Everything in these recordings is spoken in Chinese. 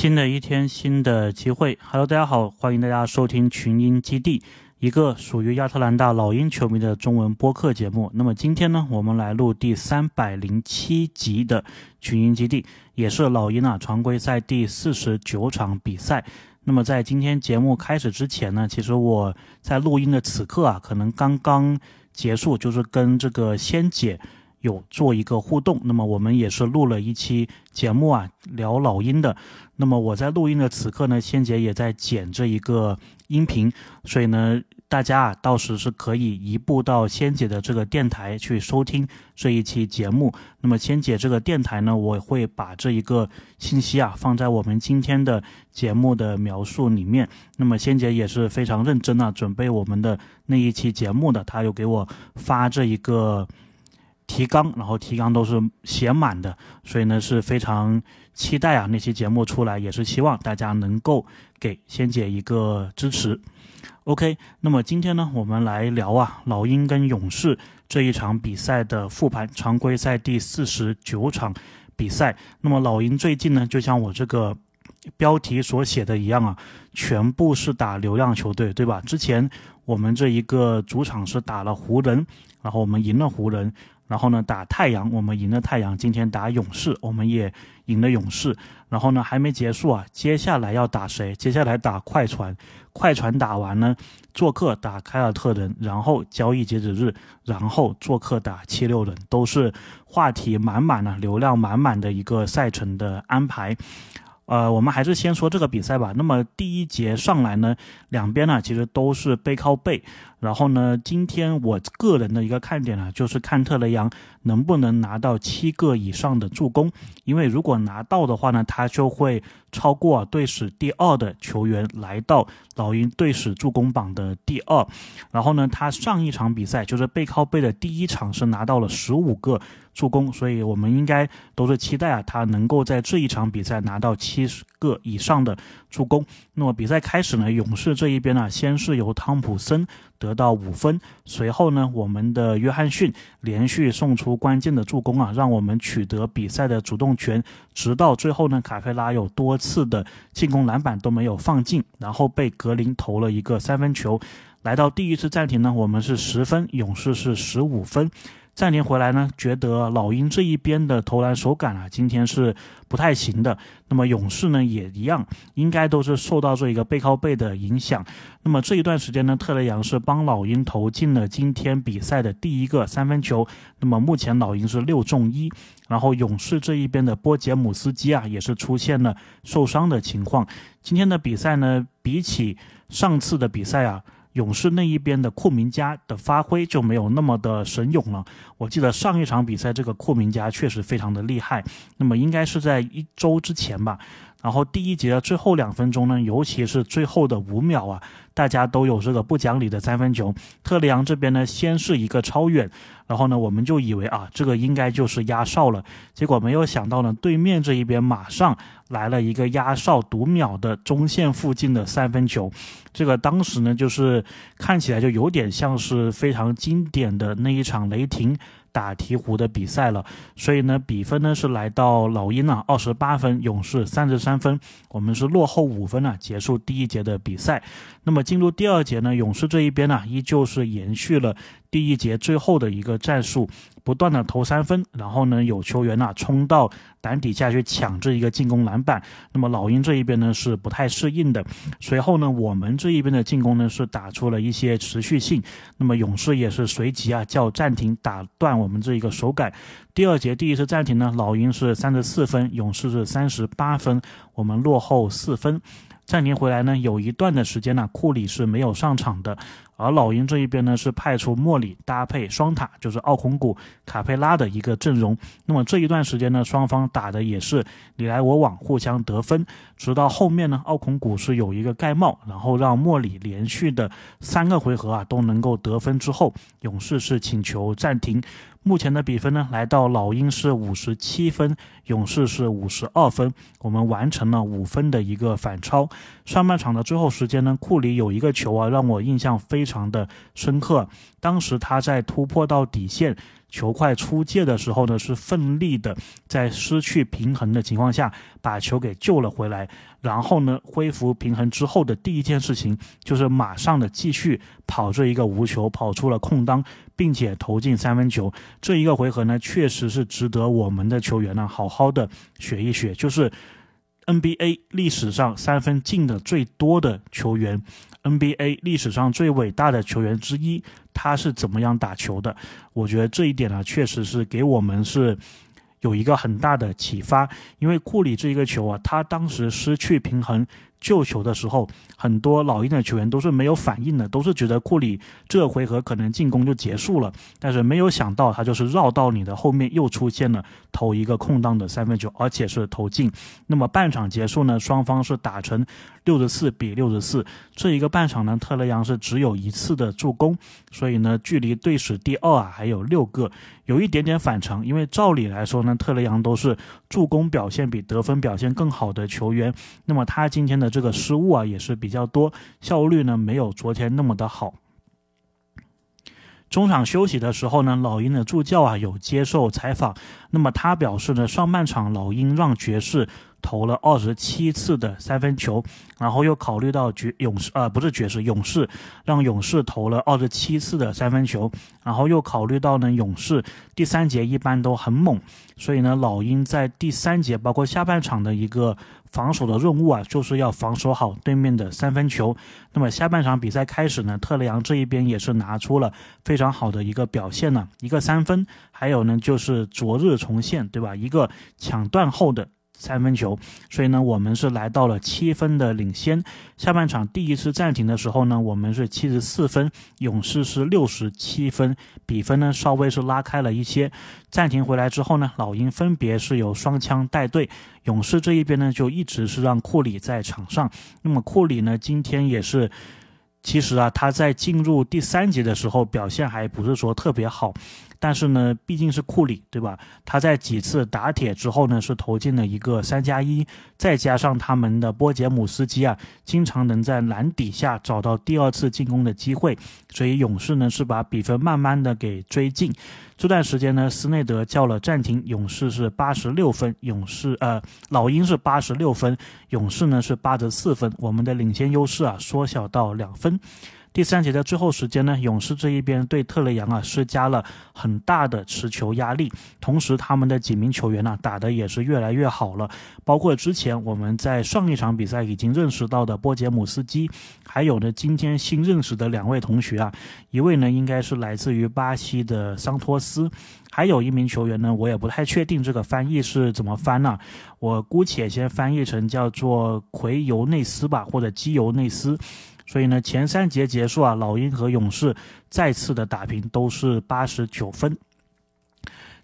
新的一天，新的机会。Hello，大家好，欢迎大家收听群英基地，一个属于亚特兰大老鹰球迷的中文播客节目。那么今天呢，我们来录第三百零七集的群英基地，也是老鹰啊常规赛第四十九场比赛。那么在今天节目开始之前呢，其实我在录音的此刻啊，可能刚刚结束，就是跟这个仙姐。有做一个互动，那么我们也是录了一期节目啊，聊老鹰的。那么我在录音的此刻呢，仙姐也在剪这一个音频，所以呢，大家啊，到时是可以移步到仙姐的这个电台去收听这一期节目。那么仙姐这个电台呢，我会把这一个信息啊放在我们今天的节目的描述里面。那么仙姐也是非常认真啊，准备我们的那一期节目的，她有给我发这一个。提纲，然后提纲都是写满的，所以呢是非常期待啊那期节目出来，也是希望大家能够给仙姐一个支持。OK，那么今天呢我们来聊啊老鹰跟勇士这一场比赛的复盘，常规赛第四十九场比赛。那么老鹰最近呢就像我这个标题所写的一样啊，全部是打流量球队，对吧？之前我们这一个主场是打了湖人，然后我们赢了湖人。然后呢，打太阳，我们赢了太阳。今天打勇士，我们也赢了勇士。然后呢，还没结束啊，接下来要打谁？接下来打快船，快船打完呢，做客打凯尔特人，然后交易截止日，然后做客打七六人，都是话题满满的、流量满满的一个赛程的安排。呃，我们还是先说这个比赛吧。那么第一节上来呢，两边呢其实都是背靠背。然后呢，今天我个人的一个看点呢，就是看特雷杨能不能拿到七个以上的助攻。因为如果拿到的话呢，他就会超过队史第二的球员，来到老鹰队史助攻榜的第二。然后呢，他上一场比赛就是背靠背的第一场是拿到了十五个。助攻，所以我们应该都是期待啊，他能够在这一场比赛拿到七十个以上的助攻。那么比赛开始呢，勇士这一边呢，先是由汤普森得到五分，随后呢，我们的约翰逊连续送出关键的助攻啊，让我们取得比赛的主动权。直到最后呢，卡佩拉有多次的进攻篮板都没有放进，然后被格林投了一个三分球。来到第一次暂停呢，我们是十分，勇士是十五分。暂停回来呢，觉得老鹰这一边的投篮手感啊，今天是不太行的。那么勇士呢也一样，应该都是受到这一个背靠背的影响。那么这一段时间呢，特雷杨是帮老鹰投进了今天比赛的第一个三分球。那么目前老鹰是六中一，然后勇士这一边的波杰姆斯基啊，也是出现了受伤的情况。今天的比赛呢，比起上次的比赛啊。勇士那一边的库明加的发挥就没有那么的神勇了。我记得上一场比赛，这个库明加确实非常的厉害。那么应该是在一周之前吧。然后第一节的最后两分钟呢，尤其是最后的五秒啊，大家都有这个不讲理的三分球。特里昂这边呢，先是一个超远，然后呢，我们就以为啊，这个应该就是压哨了。结果没有想到呢，对面这一边马上来了一个压哨读秒的中线附近的三分球。这个当时呢，就是看起来就有点像是非常经典的那一场雷霆。打鹈鹕的比赛了，所以呢，比分呢是来到老鹰啊二十八分，勇士三十三分，我们是落后五分啊，结束第一节的比赛。那么进入第二节呢，勇士这一边呢，依旧是延续了。第一节最后的一个战术，不断的投三分，然后呢有球员呐冲到篮底下去抢这一个进攻篮板，那么老鹰这一边呢是不太适应的。随后呢我们这一边的进攻呢是打出了一些持续性，那么勇士也是随即啊叫暂停，打断我们这一个手感。第二节第一次暂停呢，老鹰是三十四分，勇士是三十八分，我们落后四分。暂停回来呢，有一段的时间呢，库里是没有上场的，而老鹰这一边呢是派出莫里搭配双塔，就是奥孔古、卡佩拉的一个阵容。那么这一段时间呢，双方打的也是你来我往，互相得分。直到后面呢，奥孔古是有一个盖帽，然后让莫里连续的三个回合啊都能够得分之后，勇士是请求暂停。目前的比分呢，来到老鹰是五十七分，勇士是五十二分，我们完成了五分的一个反超。上半场的最后时间呢，库里有一个球啊，让我印象非常。的深刻。当时他在突破到底线。球快出界的时候呢，是奋力的在失去平衡的情况下把球给救了回来，然后呢恢复平衡之后的第一件事情就是马上的继续跑这一个无球，跑出了空当，并且投进三分球。这一个回合呢，确实是值得我们的球员呢好好的学一学，就是 NBA 历史上三分进的最多的球员。NBA 历史上最伟大的球员之一，他是怎么样打球的？我觉得这一点呢，确实是给我们是有一个很大的启发。因为库里这一个球啊，他当时失去平衡。救球的时候，很多老鹰的球员都是没有反应的，都是觉得库里这回合可能进攻就结束了，但是没有想到他就是绕到你的后面，又出现了投一个空档的三分球，而且是投进。那么半场结束呢，双方是打成六十四比六十四。这一个半场呢，特雷杨是只有一次的助攻，所以呢，距离队史第二啊还有六个，有一点点反常。因为照理来说呢，特雷杨都是助攻表现比得分表现更好的球员，那么他今天的。这个失误啊也是比较多，效率呢没有昨天那么的好。中场休息的时候呢，老鹰的助教啊有接受采访，那么他表示呢，上半场老鹰让爵士。投了二十七次的三分球，然后又考虑到爵勇士，呃，不是爵士，勇士让勇士投了二十七次的三分球，然后又考虑到呢，勇士第三节一般都很猛，所以呢，老鹰在第三节包括下半场的一个防守的任务啊，就是要防守好对面的三分球。那么下半场比赛开始呢，特雷杨这一边也是拿出了非常好的一个表现呢，一个三分，还有呢就是昨日重现，对吧？一个抢断后的。三分球，所以呢，我们是来到了七分的领先。下半场第一次暂停的时候呢，我们是七十四分，勇士是六十七分，比分呢稍微是拉开了一些。暂停回来之后呢，老鹰分别是有双枪带队，勇士这一边呢就一直是让库里在场上。那么库里呢，今天也是。其实啊，他在进入第三节的时候表现还不是说特别好，但是呢，毕竟是库里，对吧？他在几次打铁之后呢，是投进了一个三加一，再加上他们的波杰姆斯基啊，经常能在篮底下找到第二次进攻的机会，所以勇士呢是把比分慢慢的给追进。这段时间呢，斯内德叫了暂停，勇士是八十六分，勇士呃老鹰是八十六分，勇士呢是八十四分，我们的领先优势啊缩小到两分。第三节的最后时间呢，勇士这一边对特雷杨啊施加了很大的持球压力，同时他们的几名球员呢打的也是越来越好了，包括之前我们在上一场比赛已经认识到的波杰姆斯基，还有呢今天新认识的两位同学啊，一位呢应该是来自于巴西的桑托斯，还有一名球员呢，我也不太确定这个翻译是怎么翻呢，我姑且先翻译成叫做奎尤内斯吧，或者基尤内斯。所以呢，前三节结束啊，老鹰和勇士再次的打平，都是八十九分。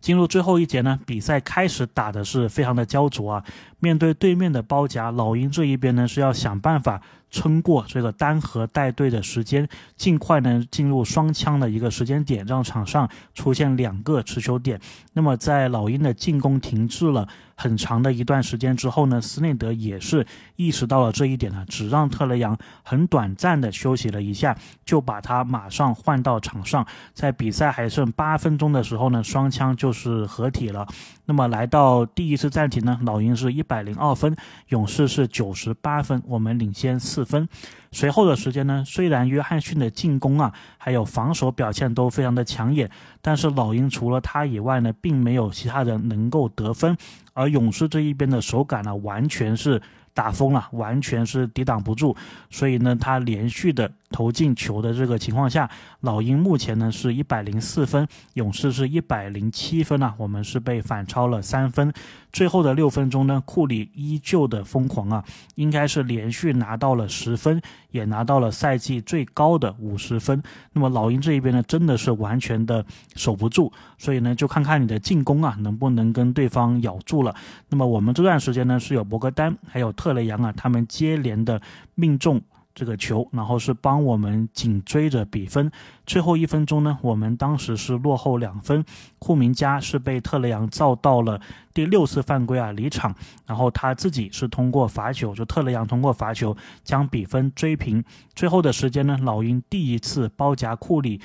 进入最后一节呢，比赛开始打的是非常的焦灼啊。面对对面的包夹，老鹰这一边呢是要想办法撑过这个单核带队的时间，尽快呢进入双枪的一个时间点，让场上出现两个持球点。那么在老鹰的进攻停滞了很长的一段时间之后呢，斯内德也是意识到了这一点呢，只让特雷杨很短暂的休息了一下，就把他马上换到场上。在比赛还剩八分钟的时候呢，双枪就是合体了。那么来到第一次暂停呢，老鹰是一百零二分，勇士是九十八分，我们领先四分。随后的时间呢，虽然约翰逊的进攻啊，还有防守表现都非常的抢眼，但是老鹰除了他以外呢，并没有其他人能够得分，而勇士这一边的手感呢，完全是。打疯了，完全是抵挡不住，所以呢，他连续的投进球的这个情况下，老鹰目前呢是一百零四分，勇士是一百零七分啊，我们是被反超了三分。最后的六分钟呢，库里依旧的疯狂啊，应该是连续拿到了十分，也拿到了赛季最高的五十分。那么老鹰这一边呢，真的是完全的守不住，所以呢，就看看你的进攻啊，能不能跟对方咬住了。那么我们这段时间呢，是有博格丹还有特雷杨啊，他们接连的命中。这个球，然后是帮我们紧追着比分。最后一分钟呢，我们当时是落后两分，库明加是被特雷杨造到了第六次犯规啊离场，然后他自己是通过罚球，就特雷杨通过罚球将比分追平。最后的时间呢，老鹰第一次包夹库里。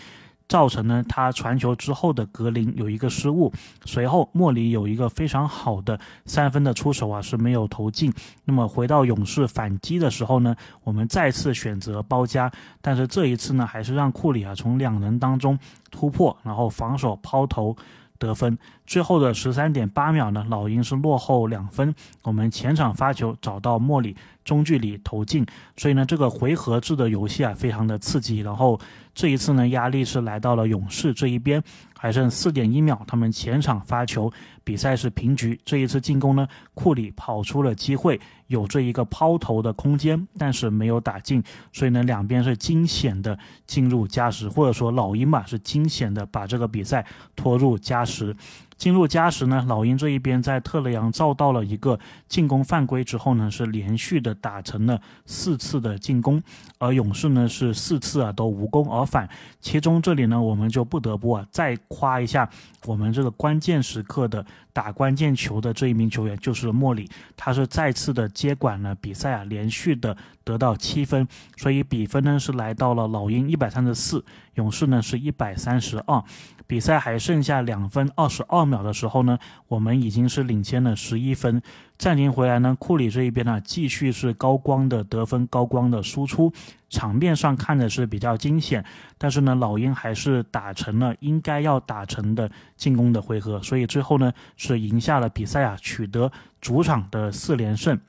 造成呢，他传球之后的格林有一个失误，随后莫里有一个非常好的三分的出手啊是没有投进。那么回到勇士反击的时候呢，我们再次选择包夹，但是这一次呢，还是让库里啊从两人当中突破，然后防守抛投。得分，最后的十三点八秒呢，老鹰是落后两分。我们前场发球找到莫里，中距离投进，所以呢，这个回合制的游戏啊，非常的刺激。然后这一次呢，压力是来到了勇士这一边，还剩四点一秒，他们前场发球，比赛是平局。这一次进攻呢，库里跑出了机会，有这一个抛投的空间，但是没有打进，所以呢，两边是惊险的进入加时，或者说老鹰吧，是惊险的把这个比赛拖入加。时进入加时呢，老鹰这一边在特雷杨造到了一个进攻犯规之后呢，是连续的打成了四次的进攻，而勇士呢是四次啊都无功而返。其中这里呢，我们就不得不啊再夸一下我们这个关键时刻的打关键球的这一名球员，就是莫里，他是再次的接管了比赛啊，连续的得到七分，所以比分呢是来到了老鹰一百三十四，勇士呢是一百三十二。比赛还剩下两分二十二秒的时候呢，我们已经是领先了十一分。暂停回来呢，库里这一边呢继续是高光的得分，高光的输出，场面上看的是比较惊险。但是呢，老鹰还是打成了应该要打成的进攻的回合，所以最后呢是赢下了比赛啊，取得主场的四连胜。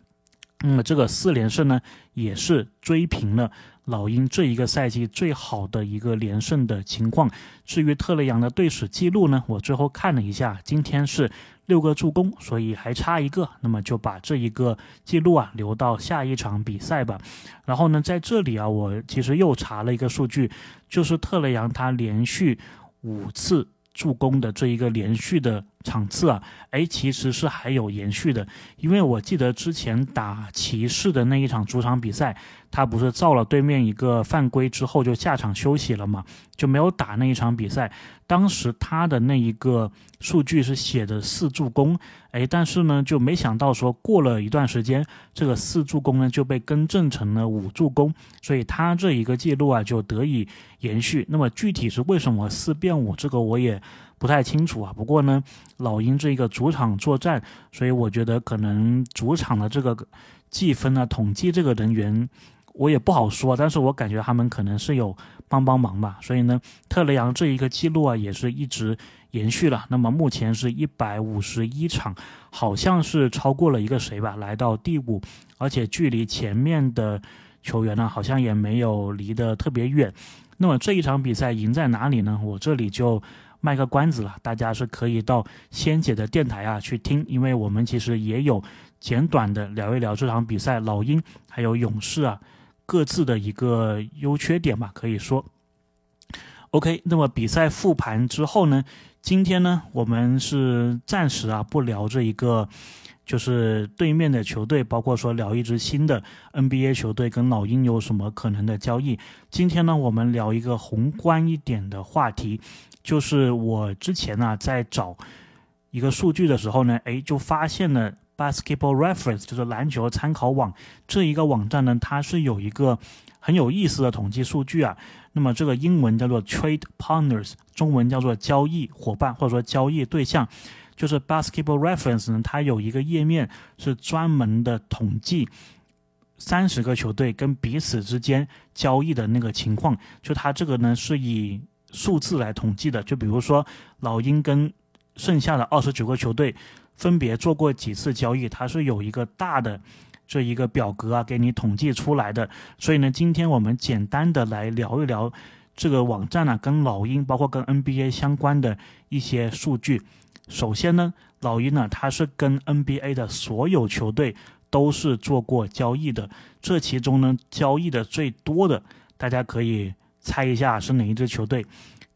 那么这个四连胜呢，也是追平了。老鹰这一个赛季最好的一个连胜的情况。至于特雷杨的队史记录呢，我最后看了一下，今天是六个助攻，所以还差一个，那么就把这一个记录啊留到下一场比赛吧。然后呢，在这里啊，我其实又查了一个数据，就是特雷杨他连续五次。助攻的这一个连续的场次啊，哎，其实是还有延续的，因为我记得之前打骑士的那一场主场比赛，他不是造了对面一个犯规之后就下场休息了嘛，就没有打那一场比赛。当时他的那一个数据是写的四助攻，哎，但是呢，就没想到说过了一段时间，这个四助攻呢就被更正成了五助攻，所以他这一个记录啊就得以延续。那么具体是为什么四变五，这个我也不太清楚啊。不过呢，老鹰这个主场作战，所以我觉得可能主场的这个计分啊、统计这个人员。我也不好说，但是我感觉他们可能是有帮帮忙吧。所以呢，特雷杨这一个记录啊，也是一直延续了。那么目前是一百五十一场，好像是超过了一个谁吧，来到第五，而且距离前面的球员呢，好像也没有离得特别远。那么这一场比赛赢在哪里呢？我这里就卖个关子了，大家是可以到仙姐的电台啊去听，因为我们其实也有简短的聊一聊这场比赛，老鹰还有勇士啊。各自的一个优缺点吧，可以说。OK，那么比赛复盘之后呢，今天呢，我们是暂时啊不聊这一个，就是对面的球队，包括说聊一支新的 NBA 球队跟老鹰有什么可能的交易。今天呢，我们聊一个宏观一点的话题，就是我之前呢在找一个数据的时候呢，哎，就发现了。Basketball Reference 就是篮球参考网这一个网站呢，它是有一个很有意思的统计数据啊。那么这个英文叫做 Trade Partners，中文叫做交易伙伴或者说交易对象。就是 Basketball Reference 呢，它有一个页面是专门的统计三十个球队跟彼此之间交易的那个情况。就它这个呢是以数字来统计的。就比如说老鹰跟剩下的二十九个球队。分别做过几次交易，它是有一个大的这一个表格啊，给你统计出来的。所以呢，今天我们简单的来聊一聊这个网站呢，跟老鹰包括跟 NBA 相关的一些数据。首先呢，老鹰呢，它是跟 NBA 的所有球队都是做过交易的。这其中呢，交易的最多的，大家可以猜一下是哪一支球队？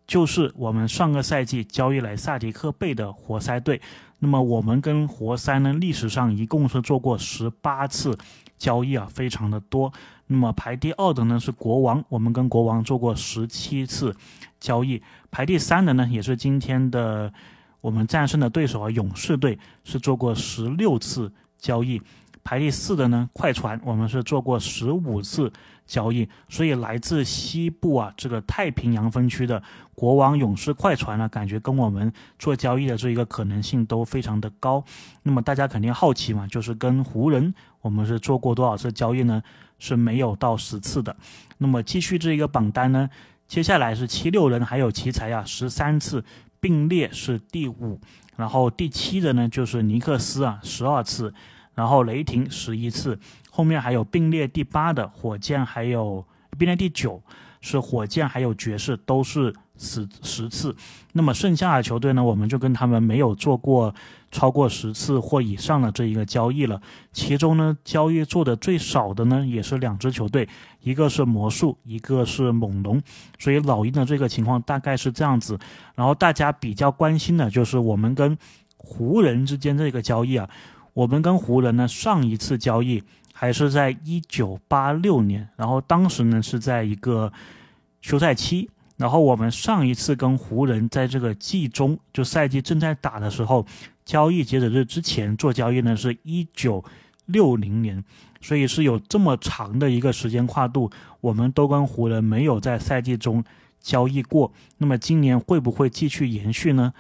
就是我们上个赛季交易来萨迪克贝的活塞队。那么我们跟活塞呢，历史上一共是做过十八次交易啊，非常的多。那么排第二的呢是国王，我们跟国王做过十七次交易。排第三的呢也是今天的我们战胜的对手啊，勇士队是做过十六次交易。排第四的呢，快船，我们是做过十五次交易，所以来自西部啊这个太平洋分区的国王、勇士、快船呢，感觉跟我们做交易的这一个可能性都非常的高。那么大家肯定好奇嘛，就是跟湖人，我们是做过多少次交易呢？是没有到十次的。那么继续这一个榜单呢，接下来是七六人还有奇才啊，十三次并列是第五，然后第七的呢就是尼克斯啊，十二次。然后雷霆十一次，后面还有并列第八的火箭，还有并列第九是火箭，还有爵士都是十十次。那么剩下的球队呢，我们就跟他们没有做过超过十次或以上的这一个交易了。其中呢，交易做的最少的呢，也是两支球队，一个是魔术，一个是猛龙。所以老鹰的这个情况大概是这样子。然后大家比较关心的就是我们跟湖人之间这个交易啊。我们跟湖人呢，上一次交易还是在一九八六年，然后当时呢是在一个休赛期，然后我们上一次跟湖人在这个季中，就赛季正在打的时候，交易截止日之前做交易呢，是一九六零年，所以是有这么长的一个时间跨度，我们都跟湖人没有在赛季中交易过，那么今年会不会继续延续呢？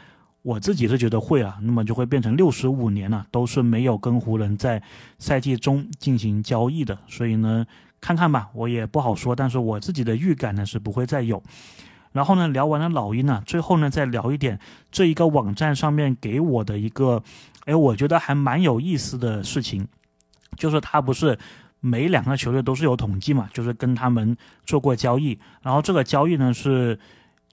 我自己是觉得会啊，那么就会变成六十五年了，都是没有跟湖人在赛季中进行交易的，所以呢，看看吧，我也不好说，但是我自己的预感呢是不会再有。然后呢，聊完了老鹰呢，最后呢再聊一点这一个网站上面给我的一个，哎，我觉得还蛮有意思的事情，就是他不是每两个球队都是有统计嘛，就是跟他们做过交易，然后这个交易呢是。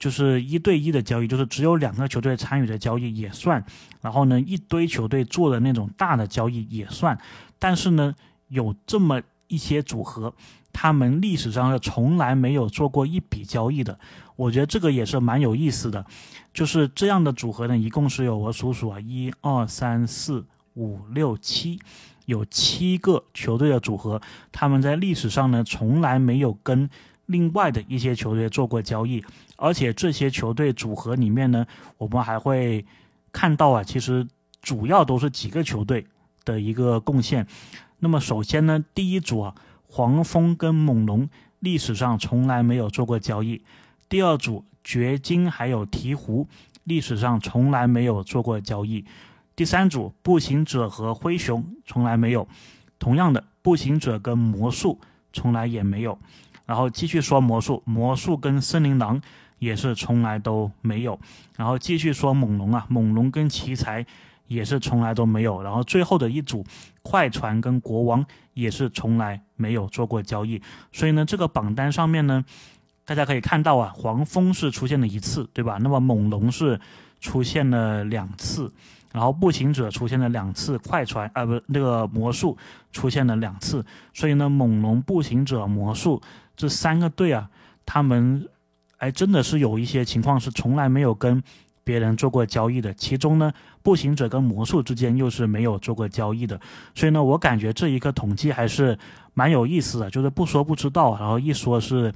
就是一对一的交易，就是只有两个球队参与的交易也算，然后呢，一堆球队做的那种大的交易也算，但是呢，有这么一些组合，他们历史上是从来没有做过一笔交易的，我觉得这个也是蛮有意思的。就是这样的组合呢，一共是有我数数啊，一二三四五六七，有七个球队的组合，他们在历史上呢，从来没有跟。另外的一些球队做过交易，而且这些球队组合里面呢，我们还会看到啊，其实主要都是几个球队的一个贡献。那么首先呢，第一组啊，黄蜂跟猛龙历史上从来没有做过交易；第二组掘金还有鹈鹕历史上从来没有做过交易；第三组步行者和灰熊从来没有，同样的步行者跟魔术从来也没有。然后继续说魔术，魔术跟森林狼也是从来都没有。然后继续说猛龙啊，猛龙跟奇才也是从来都没有。然后最后的一组快船跟国王也是从来没有做过交易。所以呢，这个榜单上面呢，大家可以看到啊，黄蜂是出现了一次，对吧？那么猛龙是出现了两次。然后步行者出现了两次，快船啊不，那个魔术出现了两次，所以呢，猛龙、步行者、魔术这三个队啊，他们哎真的是有一些情况是从来没有跟别人做过交易的。其中呢，步行者跟魔术之间又是没有做过交易的，所以呢，我感觉这一个统计还是蛮有意思的，就是不说不知道，然后一说是。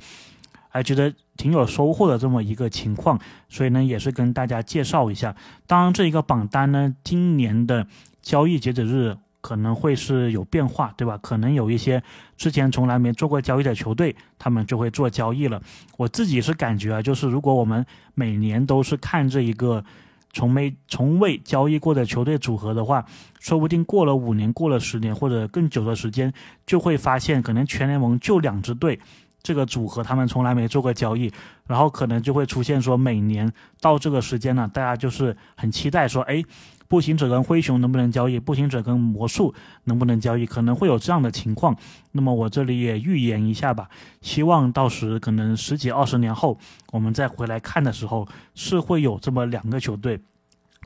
还觉得挺有收获的这么一个情况，所以呢，也是跟大家介绍一下。当然，这一个榜单呢，今年的交易截止日可能会是有变化，对吧？可能有一些之前从来没做过交易的球队，他们就会做交易了。我自己是感觉啊，就是如果我们每年都是看这一个从没从未交易过的球队组合的话，说不定过了五年、过了十年或者更久的时间，就会发现可能全联盟就两支队。这个组合他们从来没做过交易，然后可能就会出现说，每年到这个时间呢，大家就是很期待说，哎，步行者跟灰熊能不能交易？步行者跟魔术能不能交易？可能会有这样的情况。那么我这里也预言一下吧，希望到时可能十几二十年后，我们再回来看的时候，是会有这么两个球队，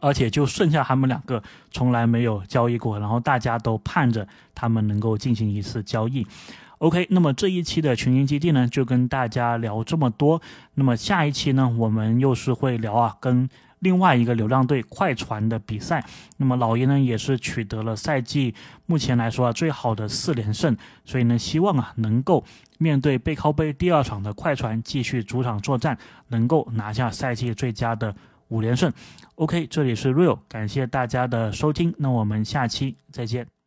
而且就剩下他们两个从来没有交易过，然后大家都盼着他们能够进行一次交易。OK，那么这一期的群英基地呢，就跟大家聊这么多。那么下一期呢，我们又是会聊啊，跟另外一个流浪队快船的比赛。那么老鹰呢也是取得了赛季目前来说啊最好的四连胜，所以呢希望啊能够面对背靠背第二场的快船继续主场作战，能够拿下赛季最佳的五连胜。OK，这里是 Real，感谢大家的收听，那我们下期再见。